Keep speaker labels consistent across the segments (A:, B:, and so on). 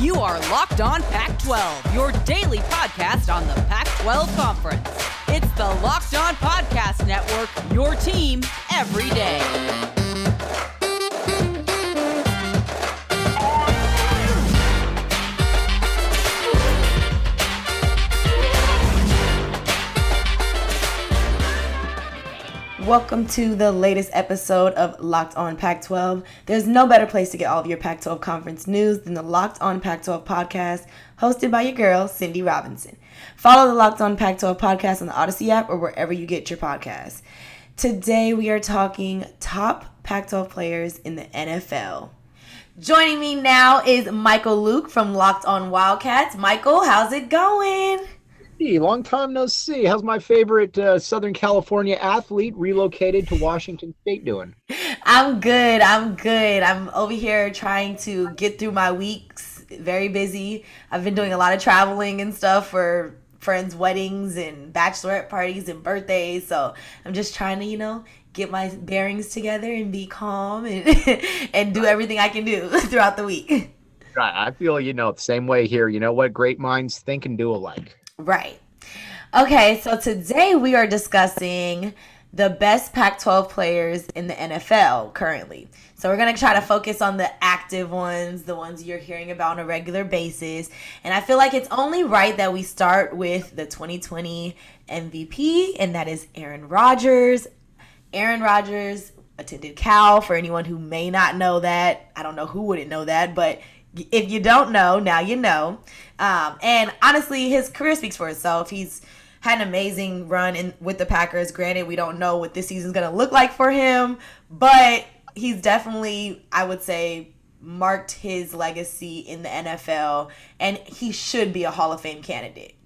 A: You are Locked On Pac 12, your daily podcast on the Pac 12 Conference. It's the Locked On Podcast Network, your team every day.
B: Welcome to the latest episode of Locked On Pac 12. There's no better place to get all of your Pac 12 conference news than the Locked On Pac 12 podcast, hosted by your girl, Cindy Robinson. Follow the Locked On Pac 12 podcast on the Odyssey app or wherever you get your podcasts. Today, we are talking top Pac 12 players in the NFL. Joining me now is Michael Luke from Locked On Wildcats. Michael, how's it going?
C: Long time no see. How's my favorite uh, Southern California athlete relocated to Washington State doing?
B: I'm good. I'm good. I'm over here trying to get through my weeks. Very busy. I've been doing a lot of traveling and stuff for friends' weddings and bachelorette parties and birthdays. So I'm just trying to, you know, get my bearings together and be calm and and do everything I can do throughout the week.
C: Right. I feel you know the same way here. You know what? Great minds think and do alike.
B: Right. Okay, so today we are discussing the best Pac 12 players in the NFL currently. So we're going to try to focus on the active ones, the ones you're hearing about on a regular basis. And I feel like it's only right that we start with the 2020 MVP, and that is Aaron Rodgers. Aaron Rodgers attended Cal for anyone who may not know that. I don't know who wouldn't know that, but if you don't know, now you know. Um, and honestly, his career speaks for itself. He's had an amazing run in with the Packers. Granted, we don't know what this season's going to look like for him, but he's definitely, I would say, marked his legacy in the NFL, and he should be a Hall of Fame candidate.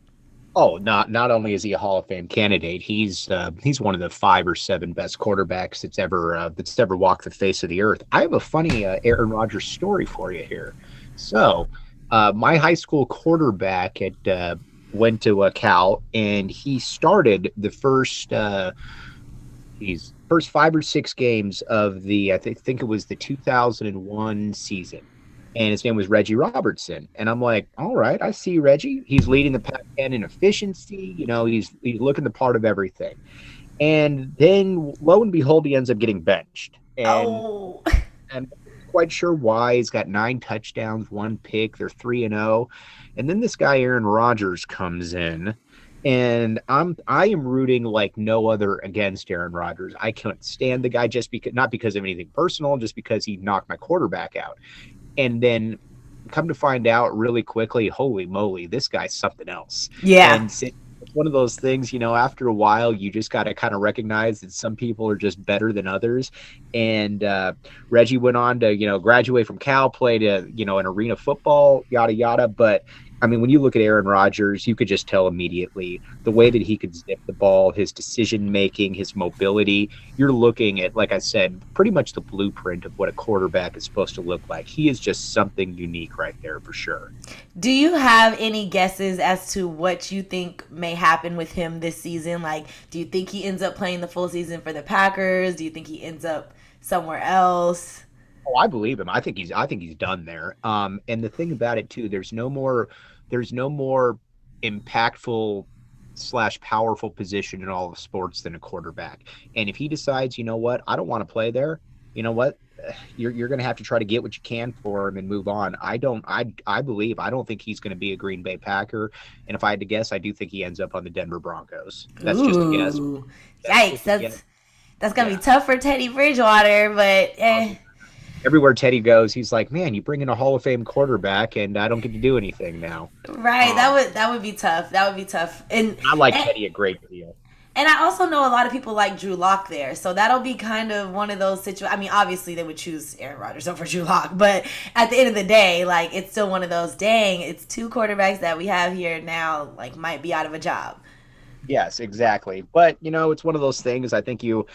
C: Oh, not not only is he a Hall of Fame candidate, he's uh, he's one of the five or seven best quarterbacks that's ever uh, that's ever walked the face of the earth. I have a funny uh, Aaron Rodgers story for you here. So, uh, my high school quarterback at uh, went to a Cal, and he started the first uh, he's first five or six games of the I th- think it was the 2001 season, and his name was Reggie Robertson. And I'm like, all right, I see Reggie. He's leading the Pac-10 in efficiency. You know, he's he's looking the part of everything. And then lo and behold, he ends up getting benched. And,
B: oh.
C: and quite sure why. He's got nine touchdowns, one pick. They're three and zero, oh. and then this guy Aaron Rodgers comes in, and I'm I am rooting like no other against Aaron Rodgers. I can't stand the guy just because not because of anything personal, just because he knocked my quarterback out, and then come to find out really quickly, holy moly, this guy's something else.
B: Yeah.
C: And one of those things, you know, after a while, you just got to kind of recognize that some people are just better than others. And uh, Reggie went on to, you know, graduate from Cal, played a, you know, an arena football, yada, yada. But I mean, when you look at Aaron Rodgers, you could just tell immediately the way that he could zip the ball, his decision making, his mobility. You're looking at, like I said, pretty much the blueprint of what a quarterback is supposed to look like. He is just something unique right there for sure.
B: Do you have any guesses as to what you think may happen with him this season? Like, do you think he ends up playing the full season for the Packers? Do you think he ends up somewhere else?
C: Oh, I believe him. I think he's I think he's done there. Um, and the thing about it too, there's no more there's no more impactful slash powerful position in all of sports than a quarterback. And if he decides, you know what, I don't want to play there, you know what, you're you're going to have to try to get what you can for him and move on. I don't I I believe I don't think he's going to be a Green Bay Packer, and if I had to guess, I do think he ends up on the Denver Broncos. That's Ooh. just a guess.
B: That's Yikes! That's that's gonna yeah. be tough for Teddy Bridgewater, but eh
C: everywhere Teddy goes, he's like, "Man, you bring in a Hall of Fame quarterback, and I don't get to do anything now."
B: Right. Um, that would that would be tough. That would be tough. And
C: I like and, Teddy a great deal.
B: And I also know a lot of people like Drew Lock there, so that'll be kind of one of those situations. I mean, obviously they would choose Aaron Rodgers over Drew Lock, but at the end of the day, like it's still one of those. Dang, it's two quarterbacks that we have here now, like might be out of a job.
C: Yes, exactly. But you know, it's one of those things. I think you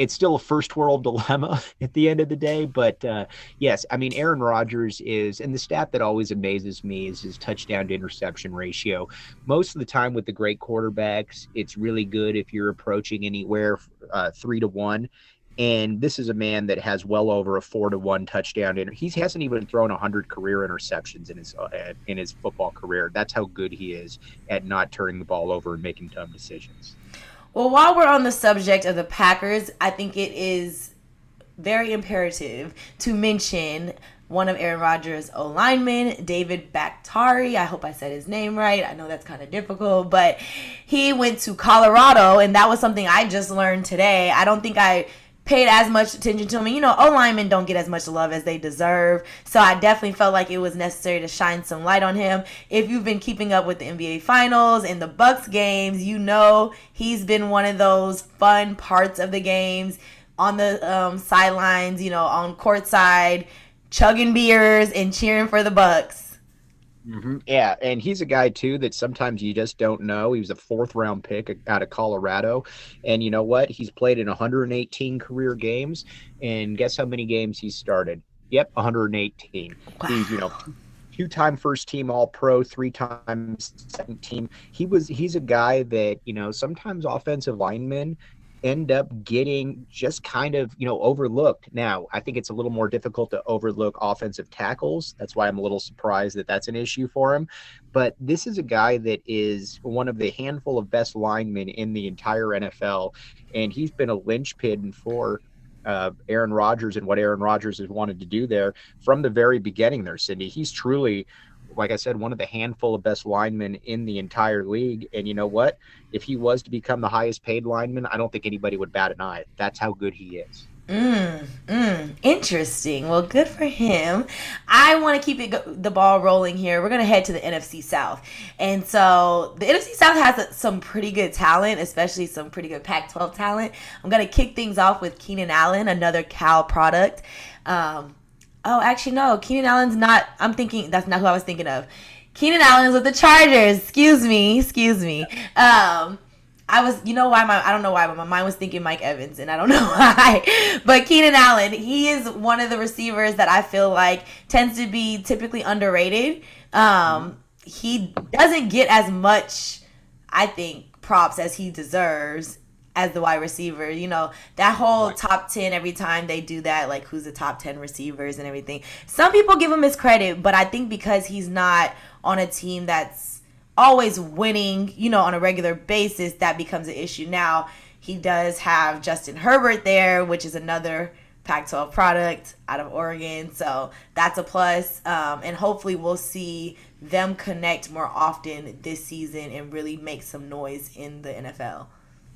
C: it's still a first world dilemma at the end of the day. But uh, yes, I mean, Aaron Rodgers is, and the stat that always amazes me is his touchdown to interception ratio. Most of the time with the great quarterbacks, it's really good if you're approaching anywhere uh, three to one. And this is a man that has well over a four to one touchdown. And he hasn't even thrown hundred career interceptions in his uh, in his football career. That's how good he is at not turning the ball over and making dumb decisions.
B: Well, while we're on the subject of the Packers, I think it is very imperative to mention one of Aaron Rodgers' O linemen, David Bakhtiari. I hope I said his name right. I know that's kind of difficult, but he went to Colorado, and that was something I just learned today. I don't think I paid as much attention to him. You know, O linemen don't get as much love as they deserve. So I definitely felt like it was necessary to shine some light on him. If you've been keeping up with the NBA finals and the Bucks games, you know he's been one of those fun parts of the games on the um, sidelines, you know, on court side chugging beers and cheering for the Bucks.
C: Mm-hmm. Yeah, and he's a guy too that sometimes you just don't know. He was a fourth round pick out of Colorado, and you know what? He's played in 118 career games, and guess how many games he started? Yep, 118. Wow. He's you know two time first team all pro, three times second team. He was he's a guy that, you know, sometimes offensive linemen end up getting just kind of you know overlooked. Now i think it's a little more difficult to overlook offensive tackles. That's why i'm a little surprised that that's an issue for him. But this is a guy that is one of the handful of best linemen in the entire nfl and he's been a linchpin for uh, Aaron Rodgers and what Aaron Rodgers has wanted to do there from the very beginning there, Cindy. He's truly like I said, one of the handful of best linemen in the entire league. And you know what? If he was to become the highest paid lineman, I don't think anybody would bat an eye. That's how good he is.
B: Mm, mm, interesting. Well, good for him. I want to keep it go- the ball rolling here. We're going to head to the NFC South. And so the NFC South has some pretty good talent, especially some pretty good Pac 12 talent. I'm going to kick things off with Keenan Allen, another Cal product. Um, Oh, actually, no. Keenan Allen's not. I'm thinking that's not who I was thinking of. Keenan Allen's with the Chargers. Excuse me. Excuse me. Um, I was, you know why my, I don't know why, but my mind was thinking Mike Evans, and I don't know why. But Keenan Allen, he is one of the receivers that I feel like tends to be typically underrated. Um, he doesn't get as much, I think, props as he deserves as the wide receiver. You know, that whole right. top 10 every time they do that, like who's the top 10 receivers and everything. Some people give him his credit, but I think because he's not on a team that's always winning, you know, on a regular basis, that becomes an issue. Now, he does have Justin Herbert there, which is another Pac 12 product out of Oregon. So that's a plus. Um, and hopefully, we'll see them connect more often this season and really make some noise in the NFL.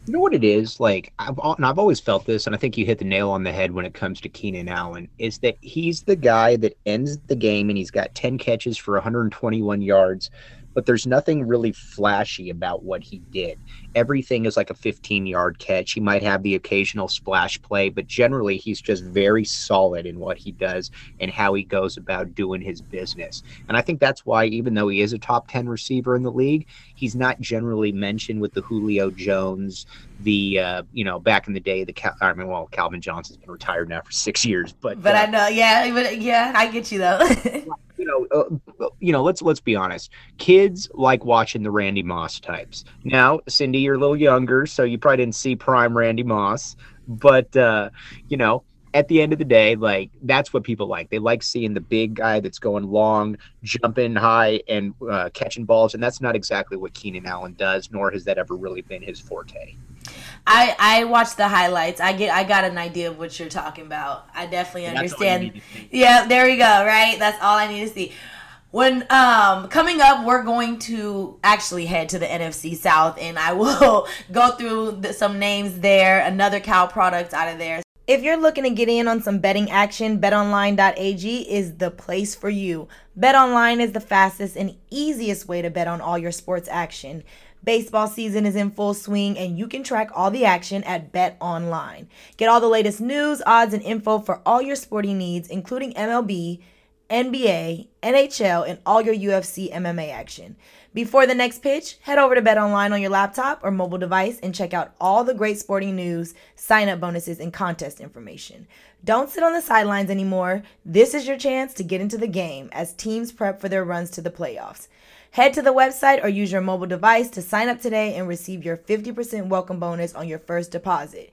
C: You know what it is like? I've and I've always felt this, and I think you hit the nail on the head when it comes to Keenan Allen. Is that he's the guy that ends the game, and he's got ten catches for 121 yards, but there's nothing really flashy about what he did. Everything is like a 15 yard catch. He might have the occasional splash play, but generally he's just very solid in what he does and how he goes about doing his business. And I think that's why, even though he is a top 10 receiver in the league, he's not generally mentioned with the Julio Jones, the, uh, you know, back in the day, the, Cal- I mean, well, Calvin Johnson's been retired now for six years, but.
B: But uh, I know, yeah, but yeah, I get you though.
C: you know, uh, you know, let's let's be honest. Kids like watching the Randy Moss types. Now, Cindy, you're a little younger, so you probably didn't see prime Randy Moss, but uh, you know, at the end of the day, like that's what people like. They like seeing the big guy that's going long, jumping high, and uh, catching balls, and that's not exactly what Keenan Allen does, nor has that ever really been his forte.
B: I I watched the highlights. I get I got an idea of what you're talking about. I definitely understand. Yeah, there we go. Right, that's all I need to see. When um coming up, we're going to actually head to the NFC South, and I will go through the, some names there. Another cow product out of there. If you're looking to get in on some betting action, betonline.ag is the place for you. BetOnline is the fastest and easiest way to bet on all your sports action. Baseball season is in full swing and you can track all the action at BetOnline. Get all the latest news, odds, and info for all your sporting needs, including MLB, NBA, NHL, and all your UFC MMA action. Before the next pitch, head over to Bet Online on your laptop or mobile device and check out all the great sporting news, sign up bonuses, and contest information. Don't sit on the sidelines anymore. This is your chance to get into the game as teams prep for their runs to the playoffs. Head to the website or use your mobile device to sign up today and receive your 50% welcome bonus on your first deposit.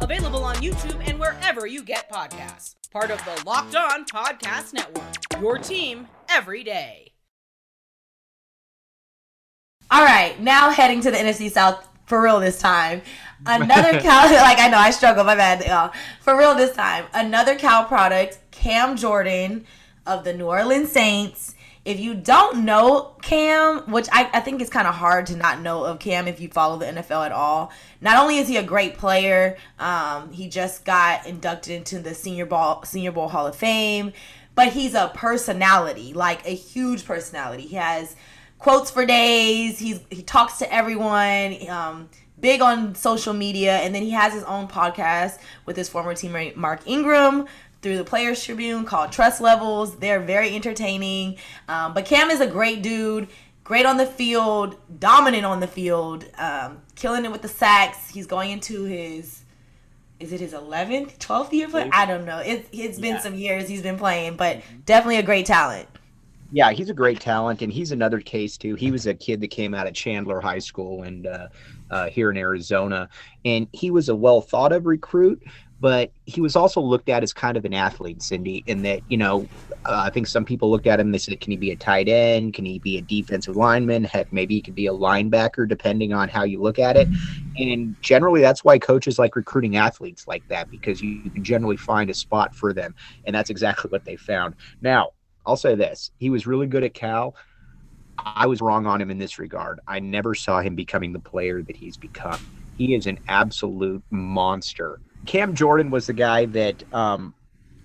A: Available on YouTube and wherever you get podcasts. Part of the Locked On Podcast Network. Your team every day.
B: All right, now heading to the NFC South for real this time. Another cow, like I know I struggle, my bad, y'all. For real this time. Another cow product, Cam Jordan of the New Orleans Saints. If you don't know Cam, which I, I think it's kind of hard to not know of Cam if you follow the NFL at all. Not only is he a great player, um, he just got inducted into the Senior Ball Senior Bowl Hall of Fame, but he's a personality, like a huge personality. He has quotes for days. He's he talks to everyone. Um, big on social media, and then he has his own podcast with his former teammate Mark Ingram through the Players Tribune called Trust Levels. They're very entertaining. Um, but Cam is a great dude, great on the field, dominant on the field, um, killing it with the sacks. He's going into his is it his 11th 12th year play i don't know it, it's been yeah. some years he's been playing but definitely a great talent
C: yeah, he's a great talent, and he's another case too. He was a kid that came out of Chandler High School and uh, uh, here in Arizona, and he was a well thought of recruit. But he was also looked at as kind of an athlete, Cindy, in that you know uh, I think some people looked at him. They said, "Can he be a tight end? Can he be a defensive lineman? Heck, maybe he could be a linebacker, depending on how you look at it." And generally, that's why coaches like recruiting athletes like that because you, you can generally find a spot for them, and that's exactly what they found. Now, I'll say this: he was really good at Cal. I was wrong on him in this regard. I never saw him becoming the player that he's become. He is an absolute monster. Cam Jordan was the guy that um,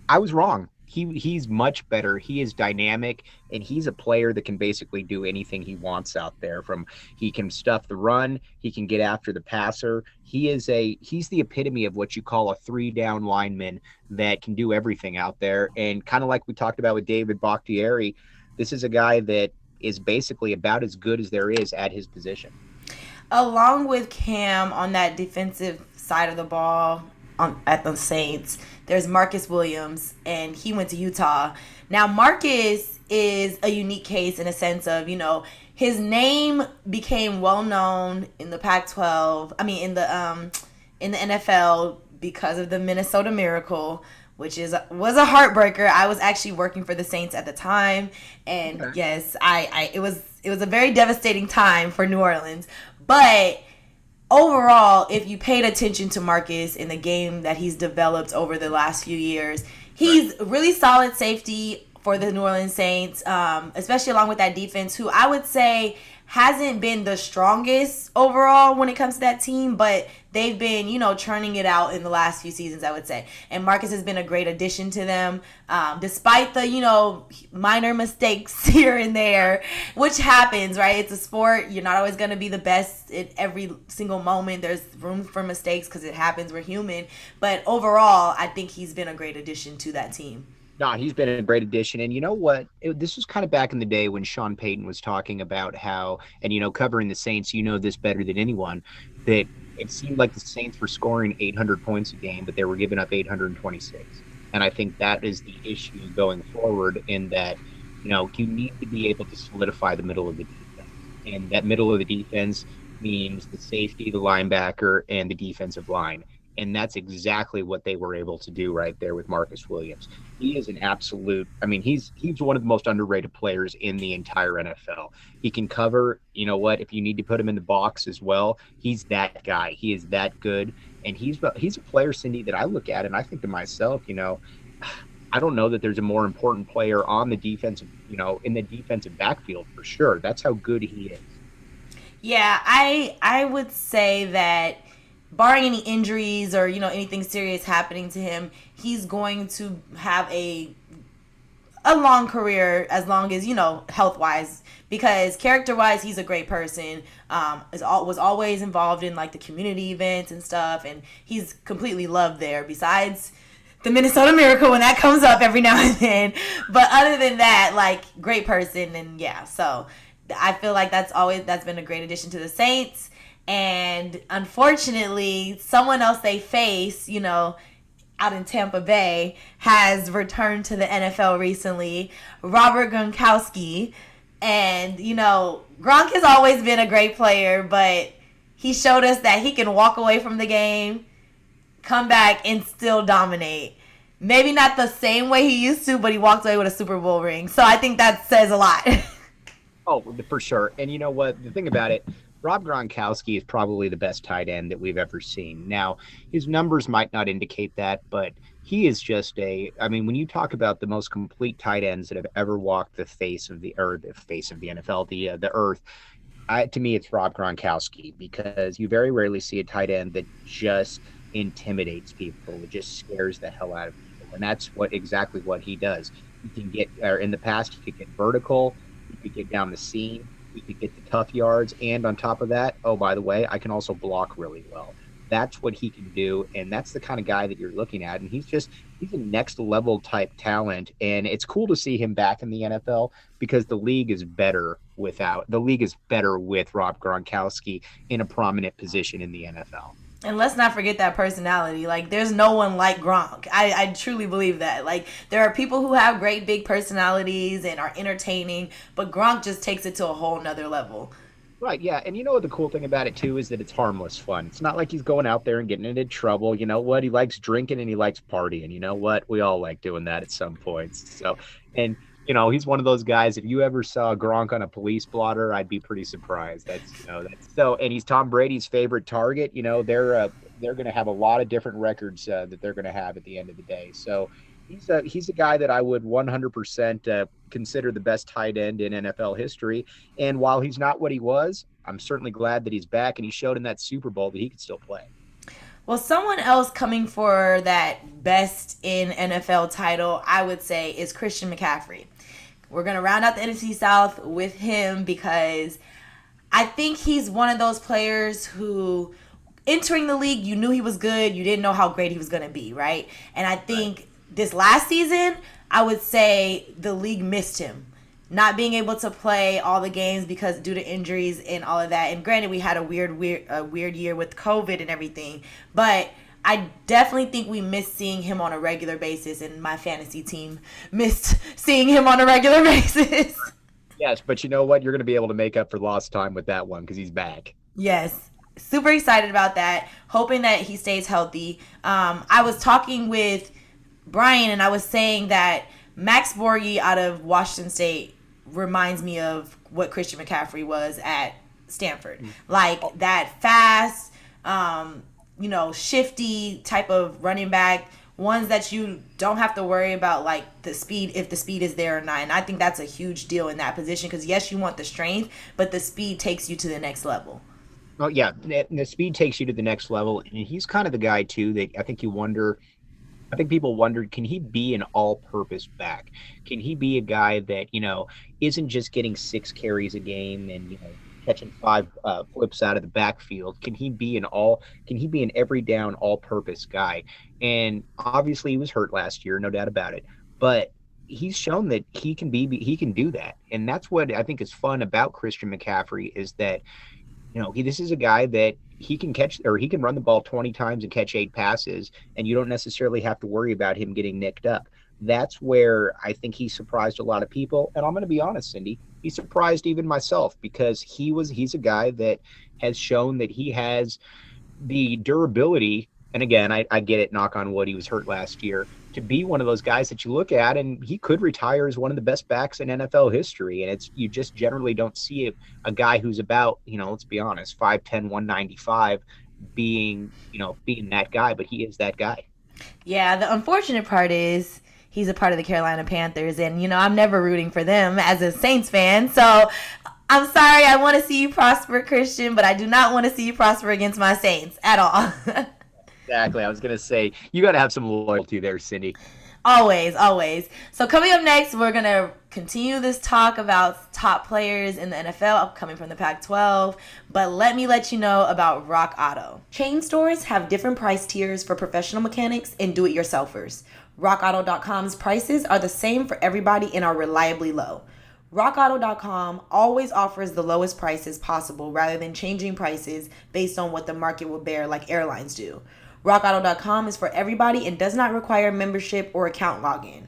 C: I was wrong he he's much better. He is dynamic and he's a player that can basically do anything he wants out there. From he can stuff the run, he can get after the passer. He is a he's the epitome of what you call a three down lineman that can do everything out there. And kind of like we talked about with David Bakhtiari, this is a guy that is basically about as good as there is at his position.
B: Along with Cam on that defensive side of the ball on at the Saints there's Marcus Williams, and he went to Utah. Now, Marcus is a unique case in a sense of, you know, his name became well known in the Pac-12. I mean, in the um, in the NFL because of the Minnesota Miracle, which is was a heartbreaker. I was actually working for the Saints at the time, and okay. yes, I, I it was it was a very devastating time for New Orleans, but overall, if you paid attention to Marcus in the game that he's developed over the last few years, he's really solid safety for the New Orleans Saints, um, especially along with that defense, who I would say hasn't been the strongest overall when it comes to that team, but they've been, you know, churning it out in the last few seasons, I would say. And Marcus has been a great addition to them, um, despite the, you know, minor mistakes here and there, which happens, right? It's a sport. You're not always going to be the best at every single moment. There's room for mistakes because it happens. We're human. But overall, I think he's been a great addition to that team.
C: No, he's been a great addition. And you know what? It, this was kind of back in the day when Sean Payton was talking about how, and you know, covering the Saints, you know this better than anyone, that it seemed like the Saints were scoring 800 points a game, but they were giving up 826. And I think that is the issue going forward in that, you know, you need to be able to solidify the middle of the defense. And that middle of the defense means the safety, the linebacker, and the defensive line and that's exactly what they were able to do right there with Marcus Williams. He is an absolute I mean he's he's one of the most underrated players in the entire NFL. He can cover, you know what, if you need to put him in the box as well, he's that guy. He is that good and he's he's a player Cindy that I look at and I think to myself, you know, I don't know that there's a more important player on the defensive, you know, in the defensive backfield for sure. That's how good he is.
B: Yeah, I I would say that barring any injuries or you know anything serious happening to him, he's going to have a a long career as long as you know health wise because character wise he's a great person. Um is all was always involved in like the community events and stuff and he's completely loved there besides the Minnesota Miracle when that comes up every now and then. But other than that like great person and yeah so I feel like that's always that's been a great addition to the Saints and unfortunately someone else they face you know out in Tampa Bay has returned to the NFL recently, Robert Gronkowski. And, you know, Gronk has always been a great player, but he showed us that he can walk away from the game, come back, and still dominate. Maybe not the same way he used to, but he walked away with a Super Bowl ring. So I think that says a lot.
C: oh, for sure. And you know what? The thing about it, Rob Gronkowski is probably the best tight end that we've ever seen. Now, his numbers might not indicate that, but he is just a I mean, when you talk about the most complete tight ends that have ever walked the face of the earth, the face of the NFL, the uh, the earth, I, to me it's Rob Gronkowski because you very rarely see a tight end that just intimidates people, it just scares the hell out of people. And that's what exactly what he does. He can get or in the past he could get vertical, he could get down the seam, we could get the tough yards, and on top of that, oh by the way, I can also block really well. That's what he can do, and that's the kind of guy that you're looking at. And he's just he's a next level type talent, and it's cool to see him back in the NFL because the league is better without the league is better with Rob Gronkowski in a prominent position in the NFL.
B: And let's not forget that personality. Like, there's no one like Gronk. I, I truly believe that. Like, there are people who have great big personalities and are entertaining, but Gronk just takes it to a whole nother level.
C: Right, yeah. And you know what the cool thing about it too is that it's harmless fun. It's not like he's going out there and getting into trouble. You know what? He likes drinking and he likes partying. You know what? We all like doing that at some points. So and you know, he's one of those guys. If you ever saw Gronk on a police blotter, I'd be pretty surprised. That's you know that's so. And he's Tom Brady's favorite target. You know, they're uh, they're going to have a lot of different records uh, that they're going to have at the end of the day. So he's a he's a guy that I would 100% uh, consider the best tight end in NFL history. And while he's not what he was, I'm certainly glad that he's back and he showed in that Super Bowl that he could still play.
B: Well, someone else coming for that best in NFL title, I would say, is Christian McCaffrey. We're going to round out the NFC South with him because I think he's one of those players who entering the league, you knew he was good, you didn't know how great he was going to be, right? And I think right. this last season, I would say the league missed him. Not being able to play all the games because due to injuries and all of that. And granted, we had a weird, weird, a weird year with COVID and everything. But I definitely think we missed seeing him on a regular basis, and my fantasy team missed seeing him on a regular basis.
C: Yes, but you know what? You're going to be able to make up for lost time with that one because he's back.
B: Yes. Super excited about that. Hoping that he stays healthy. Um, I was talking with Brian, and I was saying that Max Borghi out of Washington State reminds me of what Christian McCaffrey was at Stanford. Mm. Like that fast, um, you know, shifty type of running back, ones that you don't have to worry about like the speed if the speed is there or not. And I think that's a huge deal in that position because yes, you want the strength, but the speed takes you to the next level.
C: Well, yeah, the speed takes you to the next level, and he's kind of the guy too that I think you wonder. I think people wondered, can he be an all-purpose back? Can he be a guy that you know isn't just getting six carries a game and you know catching five uh, flips out of the backfield? Can he be an all? Can he be an every down, all-purpose guy? And obviously, he was hurt last year, no doubt about it. But he's shown that he can be he can do that, and that's what I think is fun about Christian McCaffrey is that you know he this is a guy that he can catch or he can run the ball 20 times and catch eight passes and you don't necessarily have to worry about him getting nicked up that's where I think he surprised a lot of people. And I'm going to be honest, Cindy, he surprised even myself because he was he's a guy that has shown that he has the durability. And again, I, I get it. Knock on wood, he was hurt last year. To be one of those guys that you look at, and he could retire as one of the best backs in NFL history. And it's you just generally don't see a, a guy who's about you know let's be honest 5'10", 195 being you know being that guy, but he is that guy.
B: Yeah, the unfortunate part is he's a part of the Carolina Panthers, and you know I'm never rooting for them as a Saints fan. So I'm sorry, I want to see you prosper, Christian, but I do not want to see you prosper against my Saints at all.
C: exactly. I was gonna say you got to have some loyalty there, Cindy.
B: Always, always. So coming up next, we're gonna continue this talk about top players in the NFL coming from the Pac 12. But let me let you know about Rock Auto. Chain stores have different price tiers for professional mechanics and do it yourselfers. RockAuto.com's prices are the same for everybody and are reliably low. RockAuto.com always offers the lowest prices possible rather than changing prices based on what the market will bear, like airlines do. RockAuto.com is for everybody and does not require membership or account login.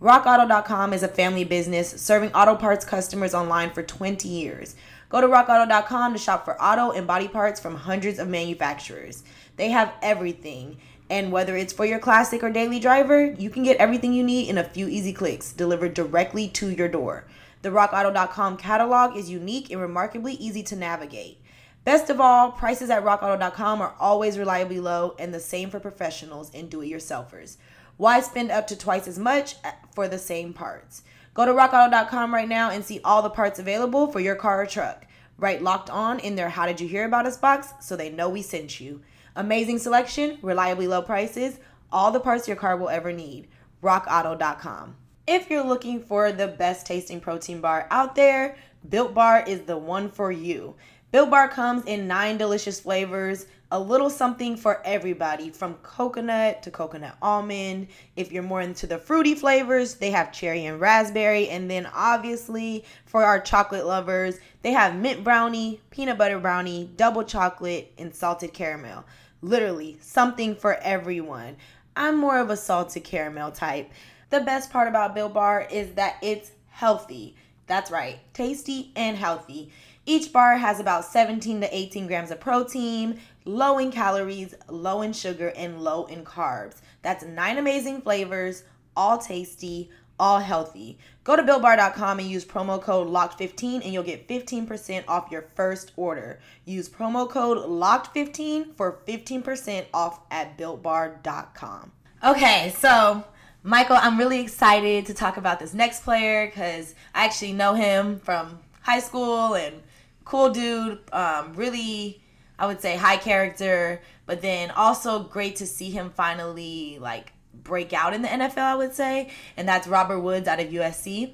B: RockAuto.com is a family business serving auto parts customers online for 20 years. Go to RockAuto.com to shop for auto and body parts from hundreds of manufacturers. They have everything. And whether it's for your classic or daily driver, you can get everything you need in a few easy clicks delivered directly to your door. The RockAuto.com catalog is unique and remarkably easy to navigate. Best of all, prices at RockAuto.com are always reliably low and the same for professionals and do it yourselfers. Why spend up to twice as much uh, for the same parts? Go to rockauto.com right now and see all the parts available for your car or truck. Write locked on in their How Did You Hear About Us box so they know we sent you. Amazing selection, reliably low prices, all the parts your car will ever need. RockAuto.com. If you're looking for the best tasting protein bar out there, Built Bar is the one for you. Built Bar comes in nine delicious flavors, a little something for everybody from coconut to coconut almond. If you're more into the fruity flavors, they have cherry and raspberry. And then obviously for our chocolate lovers, they have mint brownie, peanut butter brownie, double chocolate, and salted caramel. Literally something for everyone. I'm more of a salted caramel type. The best part about Built Bar is that it's healthy. That's right, tasty and healthy. Each bar has about 17 to 18 grams of protein, low in calories, low in sugar, and low in carbs. That's nine amazing flavors, all tasty, all healthy. Go to BuiltBar.com and use promo code LOCKED15 and you'll get 15% off your first order. Use promo code LOCKED15 for 15% off at BuiltBar.com. Okay, so Michael, I'm really excited to talk about this next player because I actually know him from high school and cool dude. Um, really, I would say high character, but then also great to see him finally like break out in the NFL. I would say, and that's Robert Woods out of USC.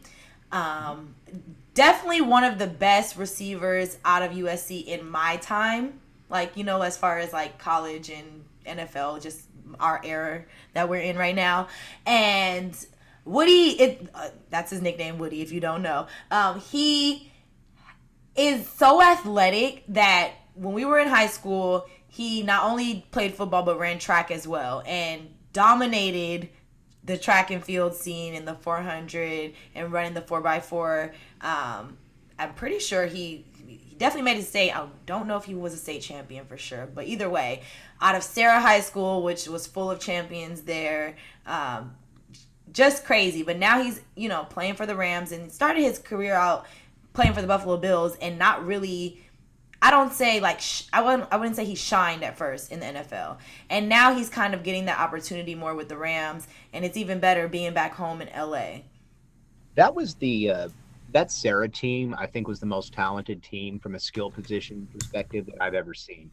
B: Um, definitely one of the best receivers out of USC in my time. Like you know, as far as like college and NFL, just our era that we're in right now. And Woody, it uh, that's his nickname, Woody. If you don't know, um, he is so athletic that when we were in high school, he not only played football but ran track as well and dominated the track and field scene in the 400 and running the 4x4. Um, I'm pretty sure he, he definitely made a state. I don't know if he was a state champion for sure, but either way, out of Serra High School, which was full of champions there. Um, just crazy. But now he's, you know, playing for the Rams and started his career out playing for the Buffalo Bills and not really. I don't say like sh- I wouldn't I wouldn't say he shined at first in the NFL, and now he's kind of getting that opportunity more with the Rams, and it's even better being back home in LA.
C: That was the uh, that Serra team. I think was the most talented team from a skill position perspective that I've ever seen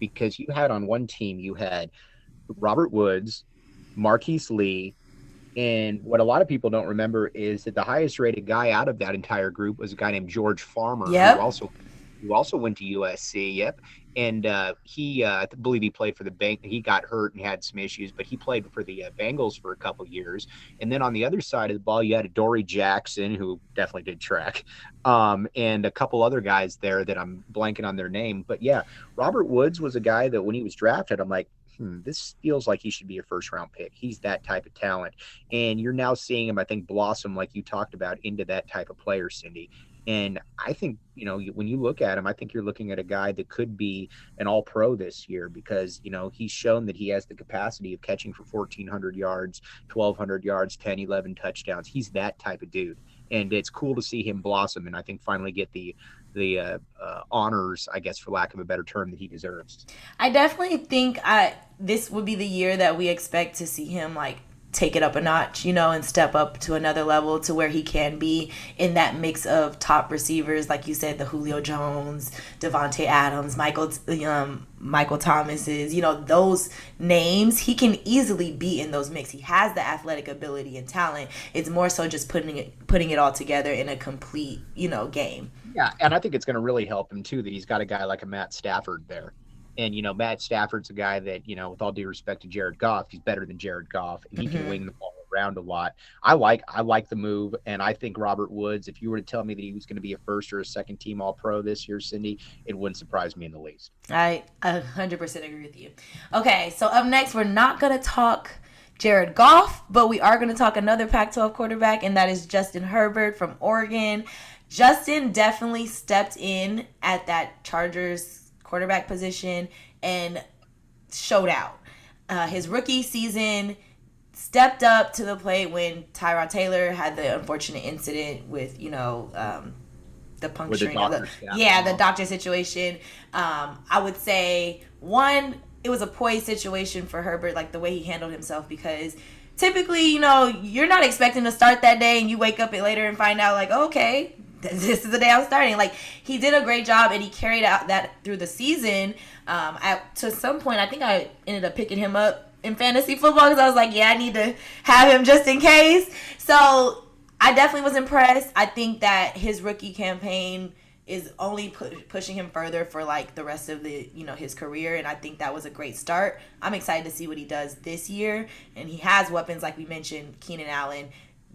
C: because you had on one team you had Robert Woods, Marquise Lee, and what a lot of people don't remember is that the highest rated guy out of that entire group was a guy named George Farmer,
B: yep.
C: who also who also went to USC. Yep, and uh, he uh, I believe he played for the bank. He got hurt and had some issues, but he played for the uh, Bengals for a couple years. And then on the other side of the ball, you had Adoree Jackson, who definitely did track, um, and a couple other guys there that I'm blanking on their name. But yeah, Robert Woods was a guy that when he was drafted, I'm like. Hmm, this feels like he should be a first round pick. He's that type of talent. And you're now seeing him, I think, blossom, like you talked about, into that type of player, Cindy. And I think, you know, when you look at him, I think you're looking at a guy that could be an all pro this year because, you know, he's shown that he has the capacity of catching for 1,400 yards, 1,200 yards, 10, 11 touchdowns. He's that type of dude. And it's cool to see him blossom and I think finally get the the uh, uh, honors, I guess, for lack of a better term, that he deserves.
B: I definitely think I this would be the year that we expect to see him like take it up a notch, you know, and step up to another level to where he can be in that mix of top receivers, like you said, the Julio Jones, Davante Adams, Michael um, Michael Thomas's, you know, those names. He can easily be in those mix. He has the athletic ability and talent. It's more so just putting it putting it all together in a complete, you know, game.
C: Yeah, and I think it's going to really help him too that he's got a guy like a Matt Stafford there. And you know, Matt Stafford's a guy that you know, with all due respect to Jared Goff, he's better than Jared Goff, and he mm-hmm. can wing the ball around a lot. I like I like the move, and I think Robert Woods. If you were to tell me that he was going to be a first or a second team All Pro this year, Cindy, it wouldn't surprise me in the least.
B: I 100% agree with you. Okay, so up next, we're not going to talk. Jared Goff, but we are going to talk another Pac 12 quarterback, and that is Justin Herbert from Oregon. Justin definitely stepped in at that Chargers quarterback position and showed out. Uh, his rookie season stepped up to the plate when Tyrod Taylor had the unfortunate incident with, you know, um, the puncturing the of the yeah, the doctor situation. Um, I would say one, it was a poised situation for Herbert, like the way he handled himself, because typically, you know, you're not expecting to start that day, and you wake up it later and find out, like, okay, this is the day I'm starting. Like he did a great job and he carried out that through the season. Um, I, to some point, I think I ended up picking him up in fantasy football because I was like, yeah, I need to have him just in case. So I definitely was impressed. I think that his rookie campaign is only pu- pushing him further for like the rest of the you know his career and i think that was a great start i'm excited to see what he does this year and he has weapons like we mentioned keenan allen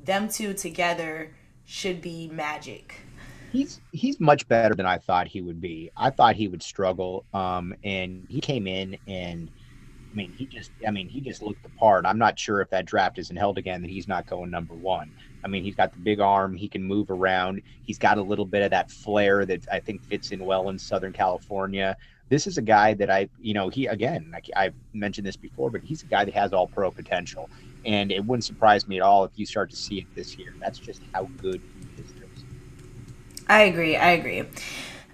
B: them two together should be magic.
C: He's he's much better than I thought he would be. I thought he would struggle, um, and he came in and I mean he just I mean he just looked the part. I'm not sure if that draft isn't held again that he's not going number one. I mean he's got the big arm, he can move around, he's got a little bit of that flair that I think fits in well in Southern California. This is a guy that I you know he again I, I've mentioned this before, but he's a guy that has all pro potential and it wouldn't surprise me at all if you start to see it this year. That's just how good he is.
B: I agree. I agree.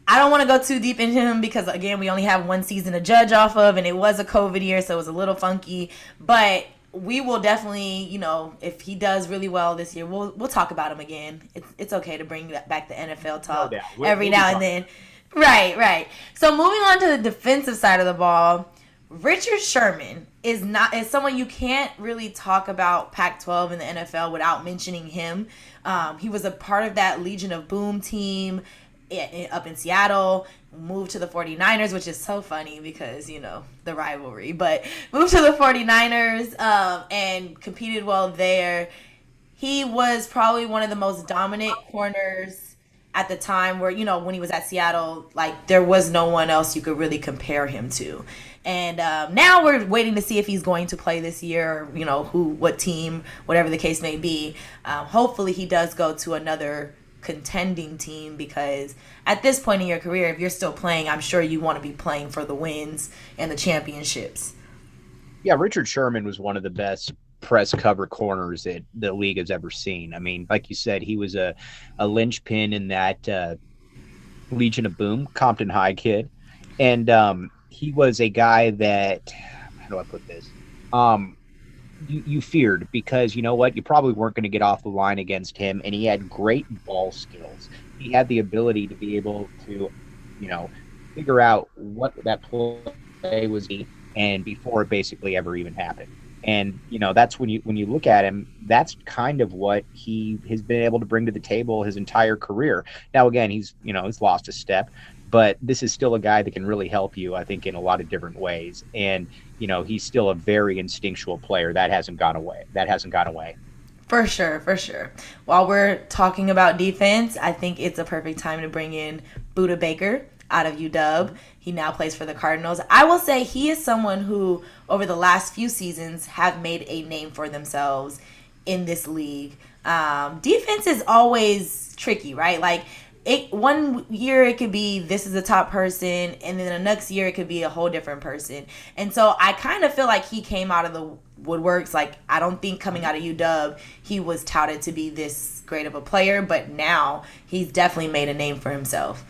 B: I don't want to go too deep into him because again, we only have one season to judge off of, and it was a COVID year, so it was a little funky. But we will definitely, you know, if he does really well this year, we'll we'll talk about him again. It's it's okay to bring back the NFL talk no every we'll now and then. Right, right. So moving on to the defensive side of the ball, Richard Sherman is not is someone you can't really talk about Pac-12 in the NFL without mentioning him. Um, he was a part of that Legion of Boom team up in Seattle, moved to the 49ers, which is so funny because, you know, the rivalry, but moved to the 49ers um, and competed well there. He was probably one of the most dominant corners at the time where, you know, when he was at Seattle, like there was no one else you could really compare him to. And um, now we're waiting to see if he's going to play this year, you know, who, what team, whatever the case may be. Um, hopefully, he does go to another contending team because at this point in your career, if you're still playing, I'm sure you want to be playing for the wins and the championships.
C: Yeah, Richard Sherman was one of the best press cover corners that the league has ever seen. I mean, like you said, he was a, a linchpin in that uh, Legion of Boom, Compton High kid. And um, he was a guy that how do I put this? Um, you, you feared because you know what? You probably weren't going to get off the line against him, and he had great ball skills. He had the ability to be able to, you know, figure out what that play was, and before it basically ever even happened. And you know, that's when you when you look at him, that's kind of what he has been able to bring to the table his entire career. Now, again, he's you know he's lost a step, but this is still a guy that can really help you, I think, in a lot of different ways. And, you know, he's still a very instinctual player. That hasn't gone away. That hasn't gone away.
B: For sure, for sure. While we're talking about defense, I think it's a perfect time to bring in Budda Baker out of UW. He now plays for the Cardinals. I will say he is someone who, over the last few seasons, have made a name for themselves in this league. Um, defense is always tricky, right? Like it one year it could be this is the top person and then the next year it could be a whole different person. And so i kind of feel like he came out of the woodworks like i don't think coming out of uw he was touted to be this great of a player but now he's definitely made a name for himself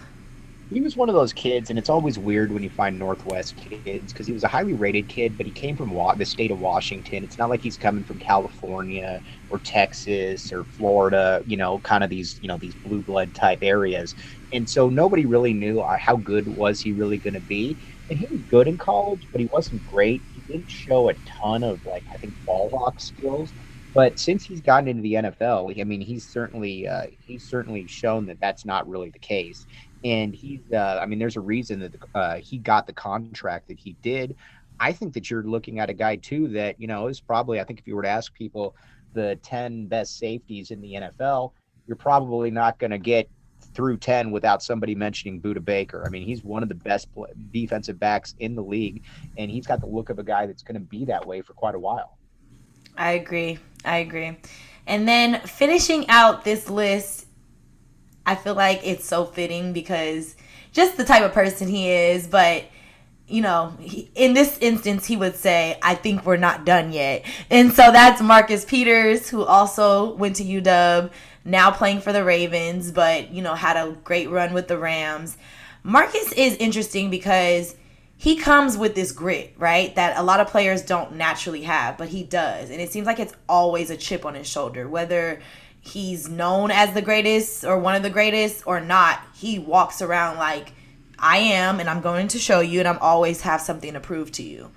C: he was one of those kids, and it's always weird when you find Northwest kids because he was a highly rated kid, but he came from wa- the state of Washington. It's not like he's coming from California or Texas or Florida, you know, kind of these, you know, these blue blood type areas. And so nobody really knew uh, how good was he really going to be. And he was good in college, but he wasn't great. He didn't show a ton of like I think ball hawk skills. But since he's gotten into the NFL, I mean, he's certainly uh, he's certainly shown that that's not really the case and he's uh, i mean there's a reason that uh, he got the contract that he did i think that you're looking at a guy too that you know is probably i think if you were to ask people the 10 best safeties in the nfl you're probably not going to get through 10 without somebody mentioning Budda Baker. I mean, he's one of the best defensive backs in the league, and he's got the look of a guy that's going to be that way for quite a while.
B: I agree. I agree. And then finishing out this list I feel like it's so fitting because just the type of person he is, but you know, in this instance, he would say, I think we're not done yet. And so that's Marcus Peters, who also went to UW, now playing for the Ravens, but, you know, had a great run with the Rams. Marcus is interesting because he comes with this grit, right? That a lot of players don't naturally have, but he does. And it seems like it's always a chip on his shoulder, whether he's known as the greatest or one of the greatest or not, he walks around like I am and I'm going to show you and I'm always have something to prove to you.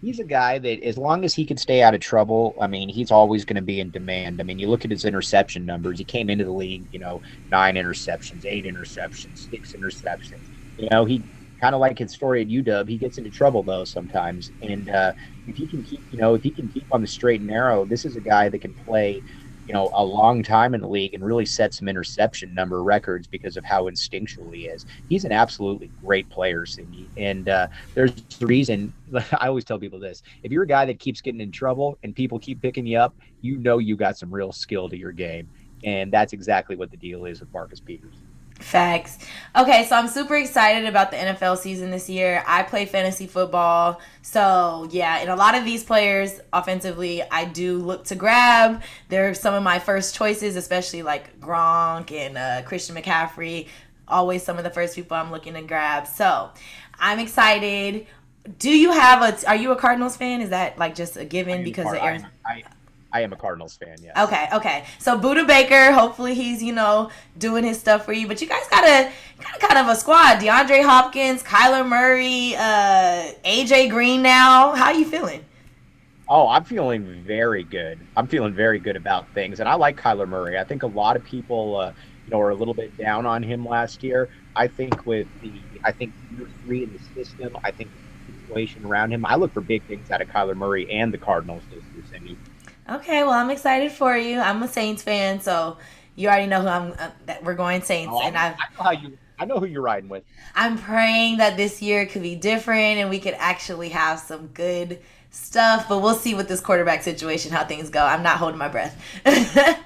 C: He's a guy that as long as he can stay out of trouble, I mean, he's always going to be in demand. I mean, you look at his interception numbers. He came into the league, you know, nine interceptions, eight interceptions, six interceptions. You know, he kind of like his story at UW. He gets into trouble though sometimes, and uh, if he can keep, you know, if he can keep on the straight and narrow, this is a guy that can play you know, a long time in the league and really set some interception number records because of how instinctual he is. He's an absolutely great player, Cindy. And uh, there's the reason I always tell people this if you're a guy that keeps getting in trouble and people keep picking you up, you know you got some real skill to your game. And that's exactly what the deal is with Marcus Peters.
B: Facts. Okay, so I'm super excited about the NFL season this year. I play fantasy football. So, yeah, and a lot of these players offensively, I do look to grab. They're some of my first choices, especially like Gronk and uh, Christian McCaffrey. Always some of the first people I'm looking to grab. So, I'm excited. Do you have a are you a Cardinals fan? Is that like just a given because of Aaron?
C: I, I am a Cardinals fan. Yeah.
B: Okay. Okay. So Budda Baker, hopefully he's you know doing his stuff for you. But you guys got a got kind of a squad: DeAndre Hopkins, Kyler Murray, uh, AJ Green. Now, how are you feeling?
C: Oh, I'm feeling very good. I'm feeling very good about things, and I like Kyler Murray. I think a lot of people, uh, you know, are a little bit down on him last year. I think with the, I think year three in the system, I think the situation around him. I look for big things out of Kyler Murray and the Cardinals this year.
B: Okay, well, I'm excited for you. I'm a Saints fan, so you already know who I'm. Uh, that we're going Saints,
C: oh,
B: and
C: I, I know how you. I know who you're riding with.
B: I'm praying that this year could be different, and we could actually have some good stuff. But we'll see with this quarterback situation how things go. I'm not holding my breath.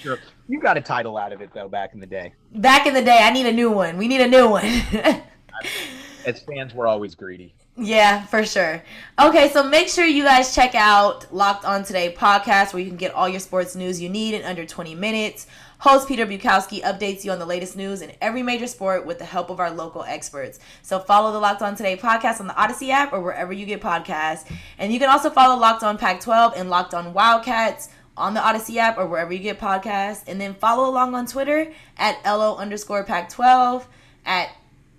C: sure, you got a title out of it though. Back in the day.
B: Back in the day, I need a new one. We need a new one.
C: As fans, we're always greedy.
B: Yeah, for sure. Okay, so make sure you guys check out Locked On Today podcast where you can get all your sports news you need in under 20 minutes. Host Peter Bukowski updates you on the latest news in every major sport with the help of our local experts. So follow the Locked On Today podcast on the Odyssey app or wherever you get podcasts. And you can also follow Locked On Pac 12 and Locked On Wildcats on the Odyssey app or wherever you get podcasts. And then follow along on Twitter at LO underscore Pac 12, at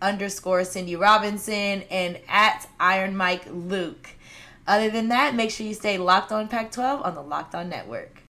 B: underscore Cindy Robinson and at Iron Mike Luke. Other than that, make sure you stay locked on Pac 12 on the Locked On Network.